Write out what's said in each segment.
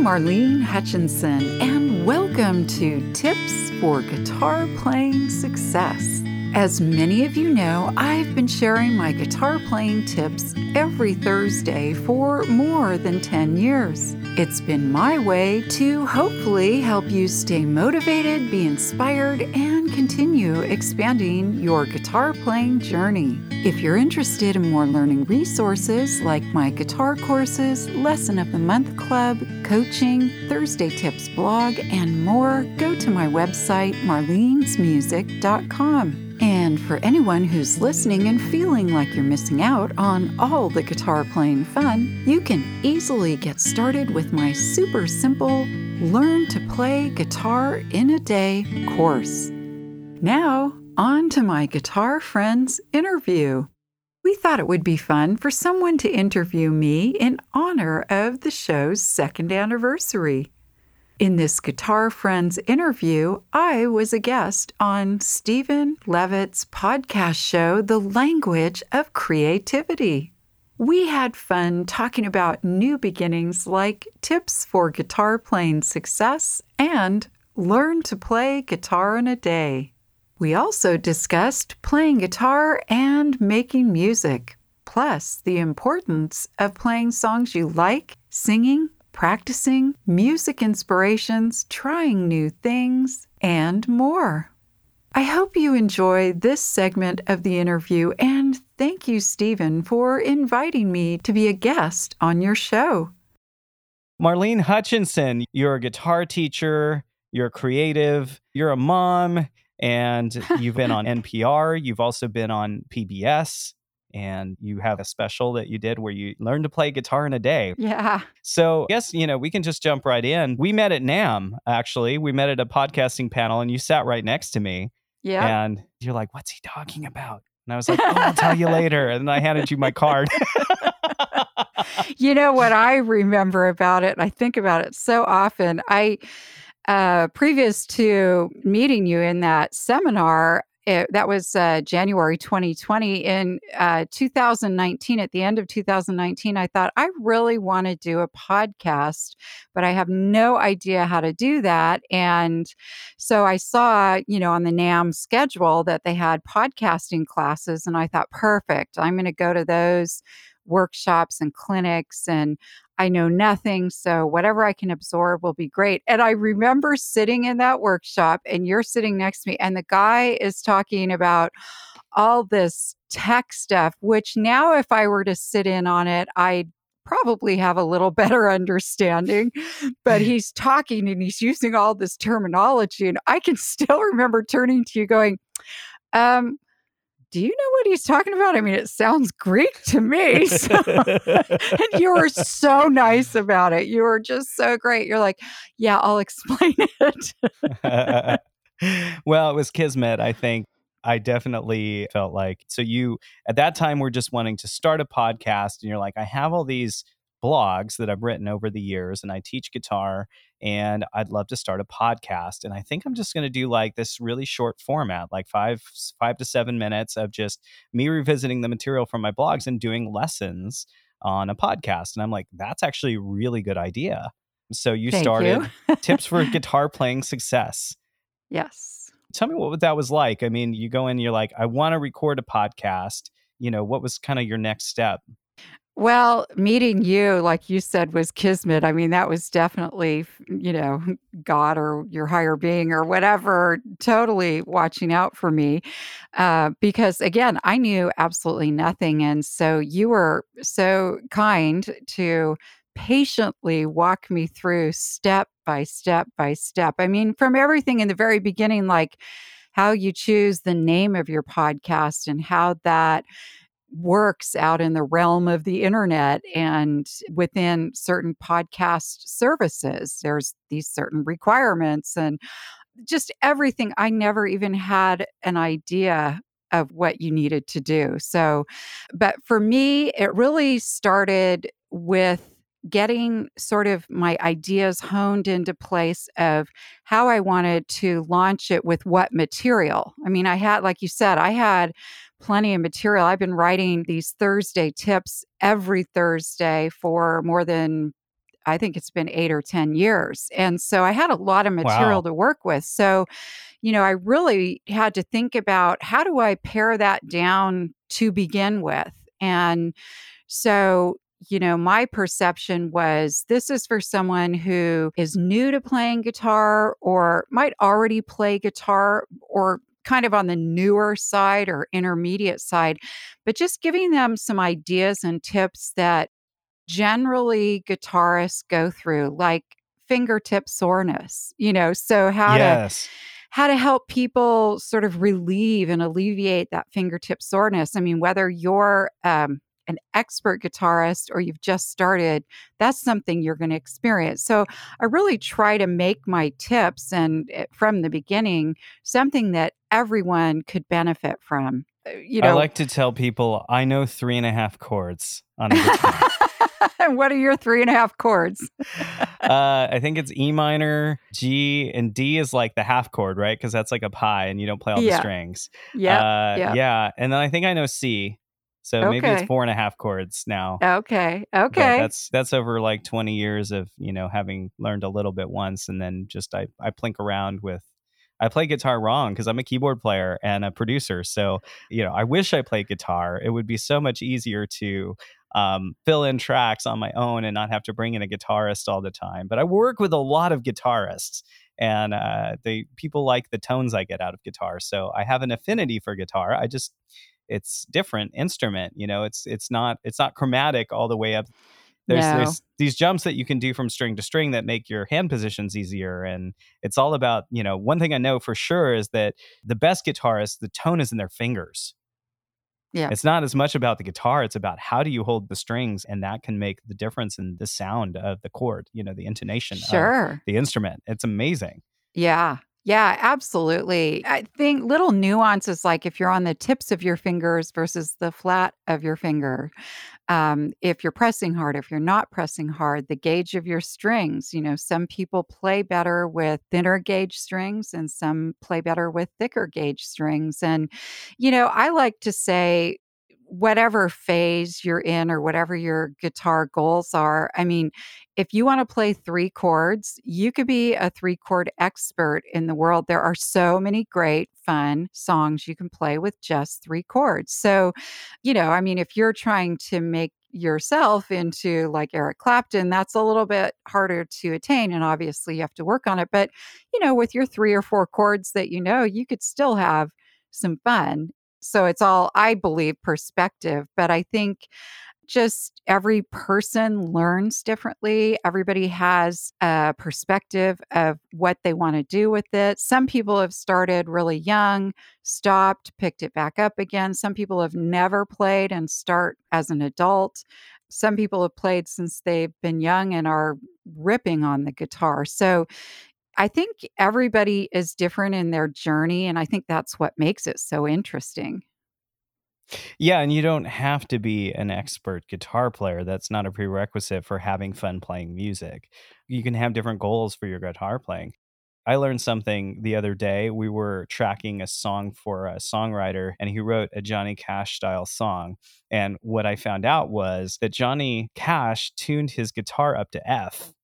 I'm Marlene Hutchinson, and welcome to Tips for Guitar Playing Success. As many of you know, I've been sharing my guitar playing tips every Thursday for more than 10 years. It's been my way to hopefully help you stay motivated, be inspired, and continue expanding your guitar playing journey. If you're interested in more learning resources like my guitar courses, Lesson of the Month Club, coaching, Thursday Tips blog, and more, go to my website, marlenesmusic.com. And for anyone who's listening and feeling like you're missing out on all the guitar playing fun, you can easily get started with my super simple Learn to Play Guitar in a Day course. Now, on to my guitar friends interview. We thought it would be fun for someone to interview me in honor of the show's second anniversary. In this Guitar Friends interview, I was a guest on Stephen Levitt's podcast show, The Language of Creativity. We had fun talking about new beginnings like tips for guitar playing success and learn to play guitar in a day. We also discussed playing guitar and making music, plus the importance of playing songs you like, singing, practicing, music inspirations, trying new things, and more. I hope you enjoy this segment of the interview and thank you, Stephen, for inviting me to be a guest on your show. Marlene Hutchinson, you're a guitar teacher, you're creative, you're a mom, and you've been on NPR, you've also been on PBS and you have a special that you did where you learned to play guitar in a day. Yeah. So, I guess, you know, we can just jump right in. We met at NAMM, actually. We met at a podcasting panel and you sat right next to me. Yeah. And you're like, what's he talking about? And I was like, oh, I'll tell you later. And then I handed you my card. you know what I remember about it? I think about it so often. I, uh, previous to meeting you in that seminar, it, that was uh, January 2020. In uh, 2019, at the end of 2019, I thought I really want to do a podcast, but I have no idea how to do that. And so I saw, you know, on the NAMM schedule that they had podcasting classes, and I thought, perfect, I'm going to go to those workshops and clinics and I know nothing. So whatever I can absorb will be great. And I remember sitting in that workshop and you're sitting next to me, and the guy is talking about all this tech stuff, which now, if I were to sit in on it, I'd probably have a little better understanding. But he's talking and he's using all this terminology. And I can still remember turning to you going, um, do you know what he's talking about? I mean, it sounds Greek to me. So, and you were so nice about it. You were just so great. You're like, yeah, I'll explain it. well, it was Kismet, I think. I definitely felt like so you at that time were just wanting to start a podcast and you're like, I have all these blogs that I've written over the years and I teach guitar and I'd love to start a podcast and I think I'm just going to do like this really short format like 5 5 to 7 minutes of just me revisiting the material from my blogs and doing lessons on a podcast and I'm like that's actually a really good idea. So you Thank started you. tips for guitar playing success. Yes. Tell me what that was like. I mean, you go in you're like I want to record a podcast. You know, what was kind of your next step? Well, meeting you, like you said, was kismet. I mean, that was definitely, you know, God or your higher being or whatever, totally watching out for me. Uh, because again, I knew absolutely nothing. And so you were so kind to patiently walk me through step by step by step. I mean, from everything in the very beginning, like how you choose the name of your podcast and how that works out in the realm of the internet and within certain podcast services. There's these certain requirements and just everything. I never even had an idea of what you needed to do. So, but for me, it really started with getting sort of my ideas honed into place of how I wanted to launch it with what material. I mean, I had, like you said, I had plenty of material. I've been writing these Thursday tips every Thursday for more than I think it's been eight or 10 years. And so I had a lot of material Wow. to work with. So, you know, I really had to think about how do I pare that down to begin with? And so, you know, my perception was this is for someone who is new to playing guitar or might already play guitar or kind of on the newer side or intermediate side, but just giving them some ideas and tips that generally guitarists go through, like fingertip soreness, you know, so how to how to help people sort of relieve and alleviate that fingertip soreness. I mean, whether you're um, an expert guitarist or you've just started, that's something you're going to experience. So I really try to make my tips and eh, from the beginning something that everyone could benefit from. You know, I like to tell people I know three and a half chords on a guitar. what are your three and a half chords? uh, I think it's E minor, G, and D is like the half chord, right? Because that's like a high and you don't play all the strings. Yeah. Uh, yeah. Yeah. And then I think I know C. So maybe it's four and a half chords now. Okay. But Okay. that's that's over like 20 years of, you know, having learned a little bit once and then just I, I plink around with I play guitar wrong because I'm a keyboard player and a producer. So, you know, I wish I played guitar. It would be so much easier to um, fill in tracks on my own and not have to bring in a guitarist all the time. But I work with a lot of guitarists and uh, they people like the tones I get out of guitar. So I have an affinity for guitar. I just it's different instrument, you know. It's it's not it's not chromatic all the way up there's No. there's these jumps that you can do from string to string that make your hand positions easier and it's all about you know one thing i know for sure is that the best guitarists the tone is in their fingers Yeah. it's not as much about the guitar it's about how do you hold the strings and that can make the difference in the sound of the chord you know the intonation of Sure. the instrument it's amazing Yeah. Yeah, absolutely. I think little nuances like if you're on the tips of your fingers versus the flat of your finger, um, if you're pressing hard, if you're not pressing hard, the gauge of your strings. You know, some people play better with thinner gauge strings and some play better with thicker gauge strings. And, you know, I like to say, whatever phase you're in or whatever your guitar goals are, I mean, if you want to play three chords, you could be a three chord expert in the world. There are so many great, fun songs you can play with just three chords. So, you know, I mean, if you're trying to make yourself into like Eric Clapton, that's a little bit harder to attain. And obviously, you have to work on it. But, you know, with your three or four chords that you know, you could still have some fun. So it's all, I believe, perspective. But I think just every person learns differently. Everybody has a perspective of what they want to do with it. Some people have started really young, stopped, picked it back up again. Some people have never played and start as an adult. Some people have played since they've been young and are ripping on the guitar. So I think everybody is different in their journey. And I think that's what makes it so interesting. Yeah, and you don't have to be an expert guitar player. That's not a prerequisite for having fun playing music. You can have different goals for your guitar playing. I learned something the other day. We were tracking a song for a songwriter, and he wrote a Johnny Cash style song. And what I found out was that Johnny Cash tuned his guitar up to F.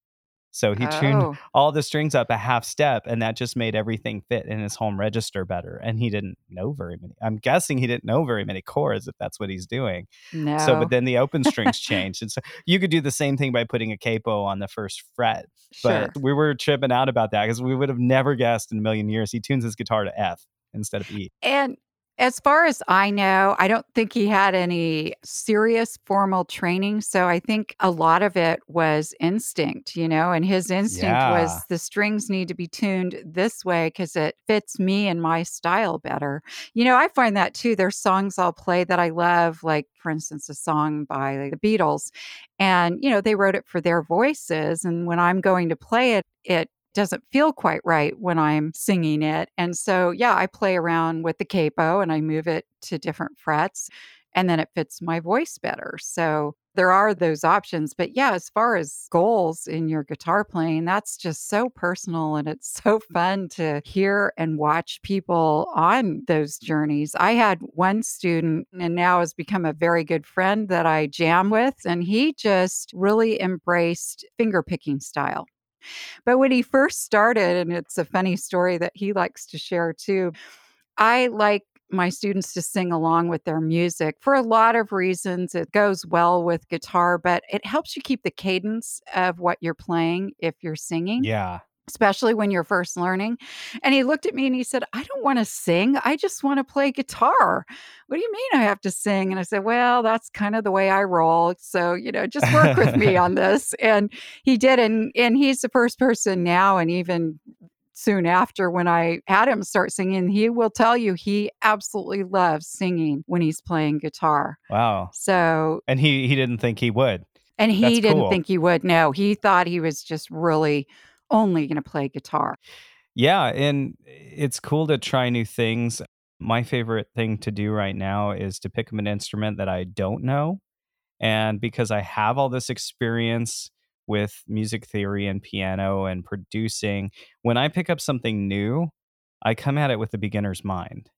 So he tuned Oh, all the strings up a half step and that just made everything fit in his home register better and he didn't know very many i'm guessing he didn't know very many chords if that's what he's doing no. so but then the open strings changed and so you could do the same thing by putting a capo on the first fret sure. but we were tripping out about that because we would have never guessed in a million years he tunes his guitar to f instead of e And as far as I know, I don't think he had any serious formal training. So I think a lot of it was instinct, you know, and his instinct yeah was the strings need to be tuned this way because it fits me and my style better. You know, I find that too. There's songs I'll play that I love, like, for instance, a song by the Beatles. And, you know, they wrote it for their voices. And when I'm going to play it, it doesn't feel quite right when I'm singing it. And so, yeah, I play around with the capo and I move it to different frets. and then it fits my voice better. So there are those options. But yeah, as far as goals in your guitar playing, that's just so personal and it's so mm. fun to hear and watch people on those journeys. I had one student and now has become a very good friend that I jam with, and he just really embraced finger picking style. But when he first started, and it's a funny story that he likes to share too, I like my students to sing along with their music for a lot of reasons. It goes well with guitar, but it helps you keep the cadence of what you're playing if you're singing. Yeah. Especially when you're first learning. And he looked at me and he said, I don't want to sing. I just want to play guitar. What do you mean I have to sing? And I said, Well, that's kind of the way I roll. So, you know, just work with me on this. And he did. And and he's the first person now and even soon after when I had him start singing, he will tell you he absolutely loves singing when he's playing guitar. Wow. So And he he didn't think he would. And he That's didn't cool. think he would. No, he thought he was just really only going to play guitar. Yeah, and it's cool to try new things. My favorite thing to do right now is to pick up an instrument that I don't know. And because I have all this experience with music theory and piano and producing, when I pick up something new, I come at it with a beginner's mind.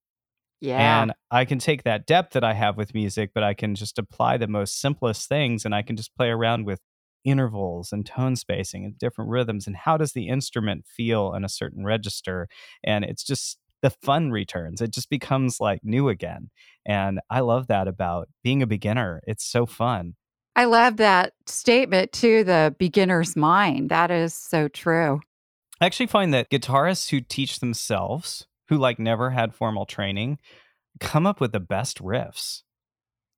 Yeah. And I can take that depth that I have with music, but I can just apply the most simplest things and I can just play around with intervals and tone spacing and different rhythms and how does the instrument feel in a certain register and it's just the fun returns it just becomes like new again and i love that about being a beginner it's so fun I love that statement too, the beginner's mind. That is so true. i actually find that guitarists who teach themselves who like never had formal training come up with the best riffs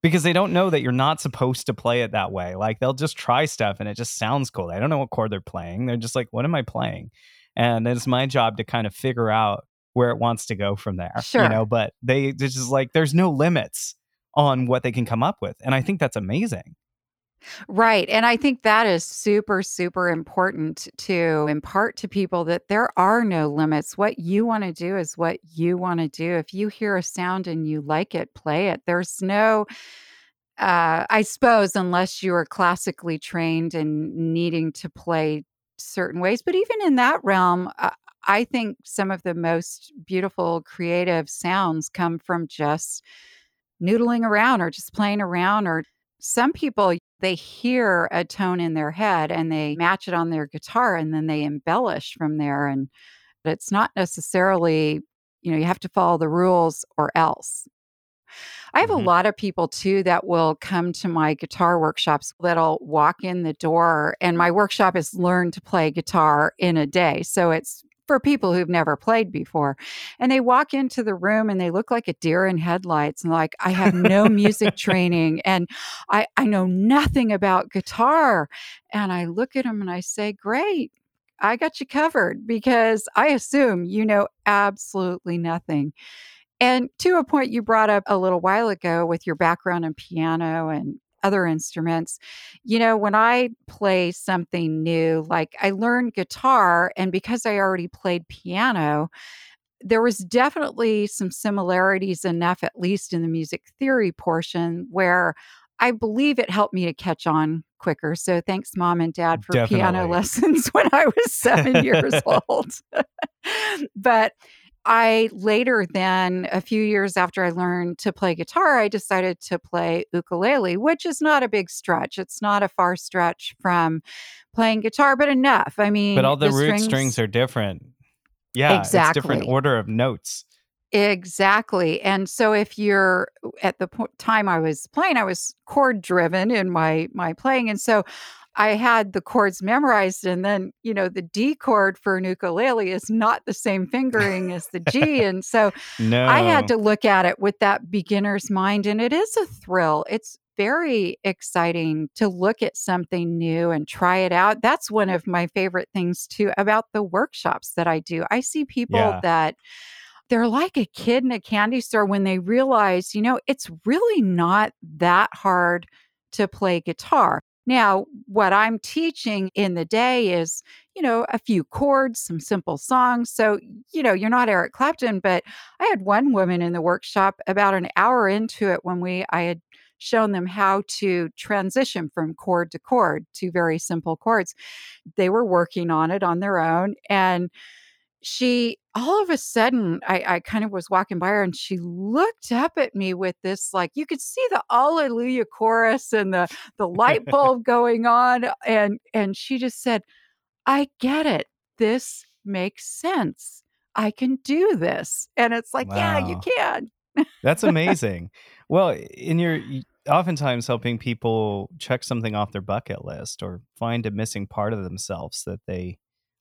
because they don't know that you're not supposed to play it that way. Like they'll just try stuff and it just sounds cool. They don't know what chord they're playing. They're just like, what am I playing? And it's my job to kind of figure out where it wants to go from there. Sure. You know, but they it's just like there's no limits on what they can come up with. And I think that's amazing. Right. And I think that is super, super important to impart to people that there are no limits. What you want to do is what you want to do. If you hear a sound and you like it, play it. There's no, uh, I suppose, unless you are classically trained and needing to play certain ways. But even in that realm, uh, I think some of the most beautiful creative sounds come from just noodling around or just playing around or some people they hear a tone in their head and they match it on their guitar and then they embellish from there and it's not necessarily you know you have to follow the rules or else i have Mhm. a lot of people too that will come to my guitar workshops that'll walk in the door and my workshop is learn to play guitar in a day so it's for people who've never played before and they walk into the room and they look like a deer in headlights and like i have no music training and I, I know nothing about guitar. And I look at them and I say, Great, I got you covered because I assume you know absolutely nothing. And to a point you brought up a little while ago with your background in piano and other instruments, you know, when I play something new, like I learned guitar, and because I already played piano, there was definitely some similarities enough, at least in the music theory portion, where I believe it helped me to catch on quicker. So thanks, mom and dad, for piano lessons when I was seven years old. but I later, then a few years after I learned to play guitar, I decided to play ukulele, which is not a big stretch. It's not a far stretch from playing guitar, but enough. I mean, But all the, root strings are different. Yeah, it's different order of notes. Exactly. And so if you're at the po- time I was playing, I was chord driven in my my playing and so I had the chords memorized and then, you know, the D chord for an ukulele is not the same fingering as the G and so No. I had to look at it with that beginner's mind and it is a thrill. It's very exciting to look at something new and try it out. That's one of my favorite things too about the workshops that I do. I see people Yeah. that they're like a kid in a candy store when they realize, you know, it's really not that hard to play guitar. Now, what I'm teaching in the day is, you know, a few chords, some simple songs. So, you know, you're not Eric Clapton, but I had one woman in the workshop about an hour into it when we I had shown them how to transition from chord to chord to very simple chords. They were working on it on their own and she all of a sudden I, I kind of was walking by her and she looked up at me with this like you could see the alleluia chorus and the the light bulb going on and and she just said i get it. This makes sense. I can do this. And it's like wow. yeah you can. That's amazing. Well in your oftentimes helping people check something off their bucket list or find a missing part of themselves that they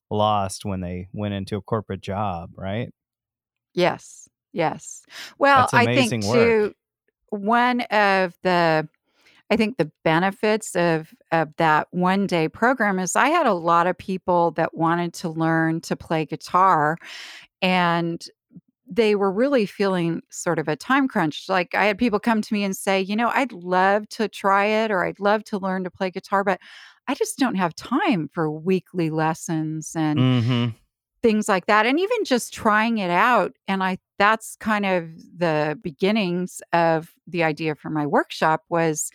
lost when they went into a corporate job, right? Yes. Yes. Well, I think work. too one of the I think the benefits of of that one day program is I had a lot of people that wanted to learn to play guitar and they were really feeling sort of a time crunch. Like I had people come to me and say, you know, I'd love to try it or I'd love to learn to play guitar, but I just don't have time for weekly lessons and mm-hmm. things like that. And even just trying it out. And I that's kind of the beginnings of the idea for my workshop was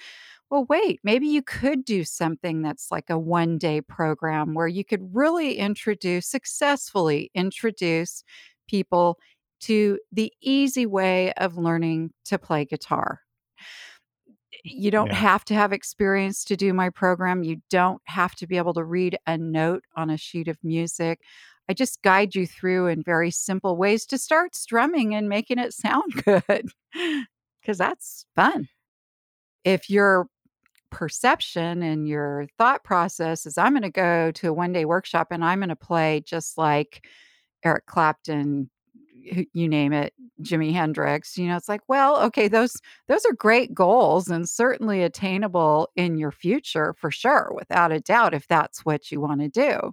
well, wait, maybe you could do something that's like a one day program where you could really introduce, successfully introduce people to the easy way of learning to play guitar you don't yeah. have to have experience to do my program. You don't have to be able to read a note on a sheet of music. I just guide you through in very simple ways to start strumming and making it sound good because that's fun. If your perception and your thought process is, I'm going to go to a one day workshop and I'm going to play just like Eric Clapton you name it jimi hendrix you know it's like well okay those those are great goals and certainly attainable in your future for sure without a doubt if that's what you want to do.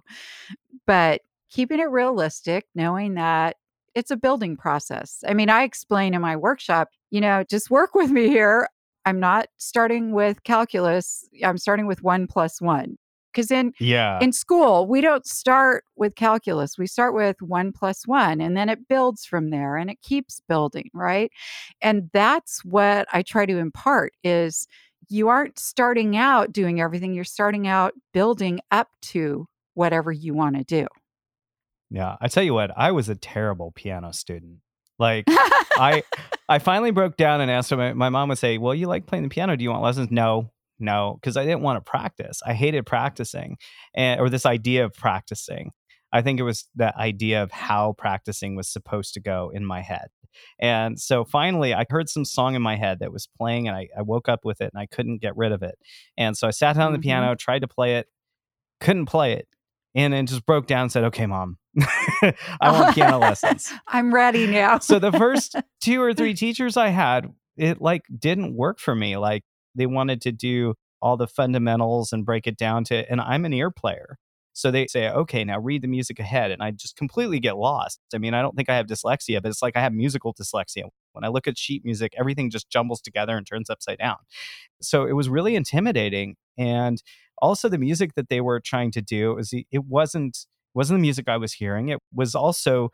But keeping it realistic knowing that it's a building process. I mean i explain in my workshop you know just work with me here. I'm not starting with calculus i'm starting with one plus one because in yeah. in school we don't start with calculus we start with one plus one and then it builds from there and it keeps building right? And that's what i try to impart is you aren't starting out doing everything you're starting out building up to whatever you want to do. Yeah i tell you what i was a terrible piano student. Like i i finally broke down and asked my, my mom would say well you like playing the piano do you want lessons? No no, because I didn't want to practice. I hated practicing and or this idea of practicing. I think it was that idea of how practicing was supposed to go in my head. And so finally, I heard some song in my head that was playing, and I, I woke up with it and I couldn't get rid of it. And so I sat down on the mm-hmm. piano, tried to play it, couldn't play it, and then just broke down and said, Okay, mom, I want piano lessons. I'm ready now. so the first two or three teachers I had, it like didn't work for me. Like they wanted to do all the fundamentals and break it down to, and I'm an ear player. So they say, okay, now read the music ahead. And I just completely get lost. I mean, I don't think I have dyslexia, but it's like I have musical dyslexia. When I look at sheet music, everything just jumbles together and turns upside down. So it was really intimidating. And also the music that they were trying to do is it wasn't wasn't the music I was hearing. It was also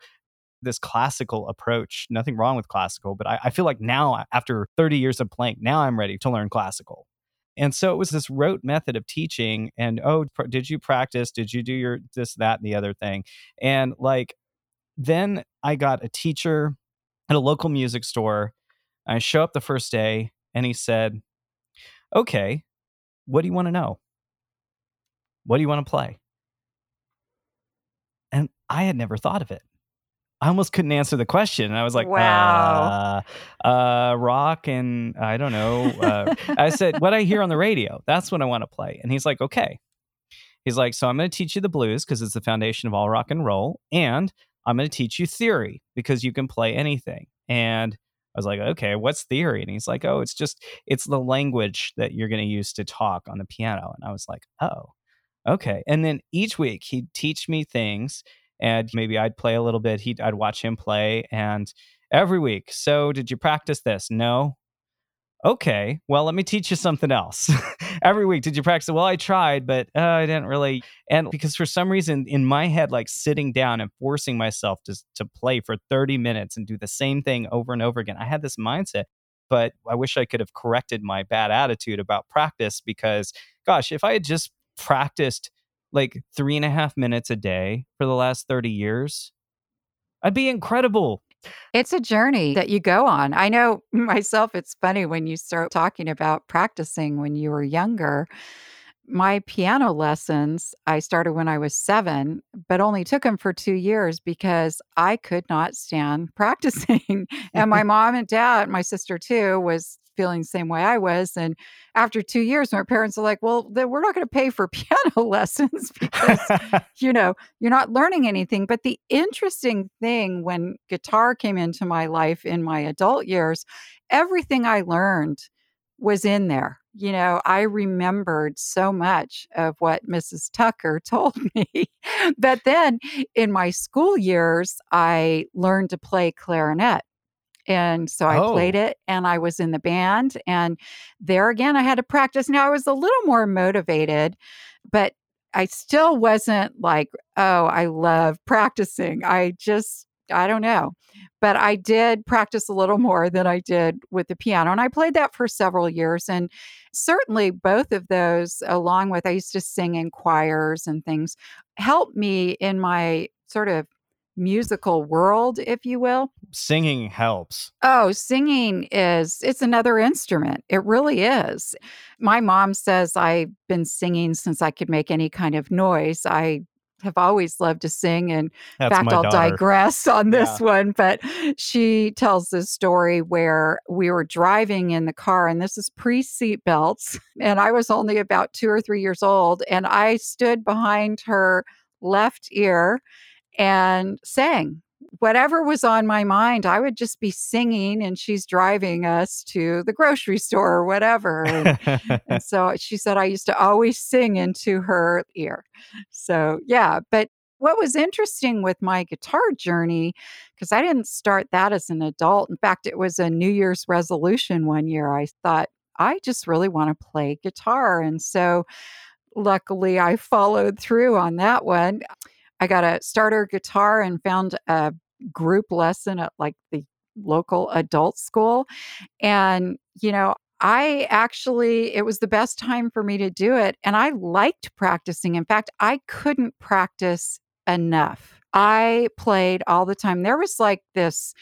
this classical approach. Nothing wrong with classical, but I, I, feel like now, after 30 years of playing, now I'm ready to learn classical. And so it was this rote method of teaching. And oh, pr- did you practice? Did you do your this, that, and the other thing? And like, then I got a teacher at a local music store. I show up the first day and he said, Okay, what do you want to know? What do you want to play? And I had never thought of it. I almost couldn't answer the question. And I was like, wow, uh, uh, rock and I don't know. Uh, I said, what I hear on the radio, that's what I want to play. And he's like, okay. He's like, so I'm going to teach you the blues because it's the foundation of all rock and roll. And I'm going to teach you theory because you can play anything. And I was like, okay, what's theory? And he's like, oh, it's just, it's the language that you're going to use to talk on the piano. And I was like, oh, okay. And then each week he'd teach me things and maybe I'd play a little bit. He I'd watch him play, and every week. So did you practice this? No. Okay, well, let me teach you something else. every week, did you practice? Well, I tried, but uh, I didn't really. And because for some reason in my head, like sitting down and forcing myself to, to play for 30 minutes and do the same thing over and over again, I had this mindset. But I wish I could have corrected my bad attitude about practice because, gosh, if I had just practiced like three and a half minutes a day for the last 30 years, I'd be incredible. It's a journey that you go on. I know myself, it's funny when you start talking about practicing when you were younger. My piano lessons, I started when I was seven, but only took them for two years because I could not stand practicing. and my mom and dad, my sister too, was feeling the same way I was. And after two years, my parents are like, well, then we're not going to pay for piano lessons because, you know, you're not learning anything. But the interesting thing when guitar came into my life in my adult years, everything I learned was in there. You know, I remembered so much of what Mrs. Tucker told me. but then in my school years, I learned to play clarinet. And so I oh. played it and I was in the band. And there again, I had to practice. Now I was a little more motivated, but I still wasn't like, oh, I love practicing. I just, I don't know. But I did practice a little more than I did with the piano. And I played that for several years. And certainly both of those, along with I used to sing in choirs and things, helped me in my sort of musical world, if you will. Singing helps. Oh, singing is, it's another instrument. It really is. My mom says I've been singing since I could make any kind of noise. I have always loved to sing. And in fact, I'll daughter. digress on this yeah. one, but she tells this story where we were driving in the car, and this is pre seat belts. And I was only about two or three years old. And I stood behind her left ear and sang whatever was on my mind, I would just be singing and she's driving us to the grocery store or whatever. And, and, so she said I used to always sing into her ear. So, yeah. But what was interesting with my guitar journey, because I didn't start that as an adult. In fact, it was a New Year's resolution one year. I thought, I just really want to play guitar. And so, luckily, I followed through on that one. I got a starter guitar and found a group lesson at like the local adult school. And, you know, I actually, it was the best time for me to do it. And I liked practicing. In fact, I couldn't practice enough. I played all the time. There was like this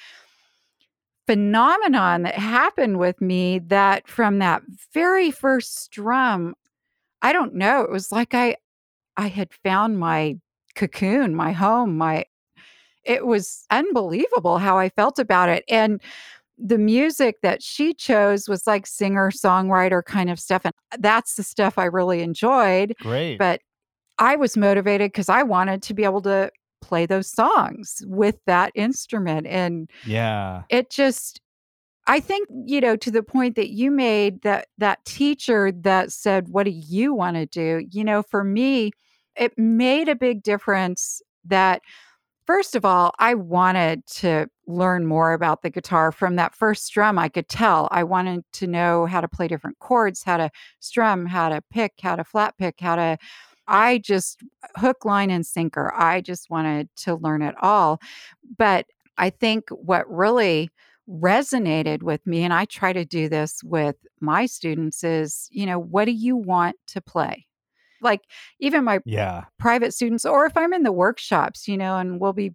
phenomenon that happened with me that from that very first strum, I don't know, it was like I I had found my cocoon, my home, my it was unbelievable how I felt about it. And the music that she chose was like singer songwriter kind of stuff. And that's the stuff I really enjoyed. Great. But I was motivated because I wanted to be able to play those songs with that instrument. And yeah, it just, I think, you know, to the point that you made that that teacher that said, What do you want to do? You know, for me, it made a big difference that first of all, I wanted to learn more about the guitar. From that first strum, I could tell I wanted to know how to play different chords, how to strum, how to pick, how to flat pick, how to. I just hook, line, and sinker. I just wanted to learn it all. But I think what really resonated with me, and I try to do this with my students, is you know, what do you want to play? Like even my yeah. private students or if i'm in the workshops you know and we'll be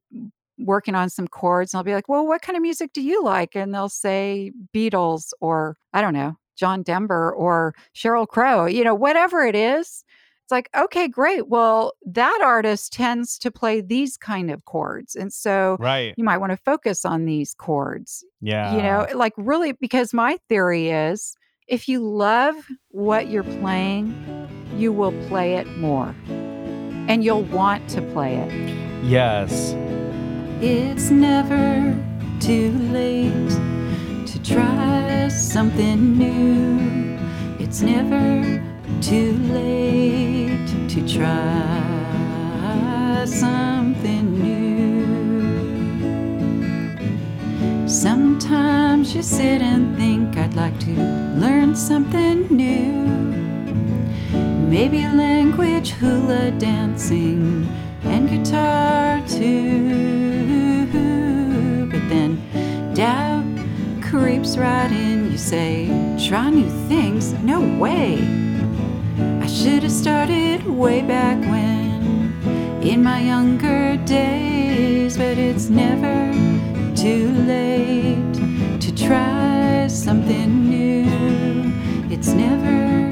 working on some chords and i'll be like well what kind of music do you like? And they'll say beatles or i don't know john denver or Sheryl crow you know whatever it is. It's like okay great. Well that artist tends to play these kind of chords and so right. you might want to focus on these chords. Yeah you know like really because my theory is if you love what you're playing you will play it more and you'll want to play it. Yes. It's never too late to try something new. It's never too late to try something new. Sometimes you sit and think, I'd like to learn something new. Maybe language, hula dancing, and guitar too. But then doubt creeps right in. You say, try new things. No way. I should have started way back when, in my younger days, but it's never too late to try something new. It's never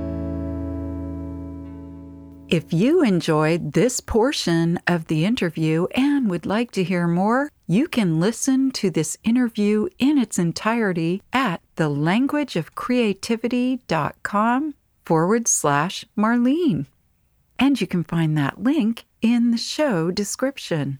If you enjoyed this portion of the interview and would like to hear more, you can listen to this interview in its entirety at thelanguageofcreativity.com forward slash Marlene. And you can find that link in the show description.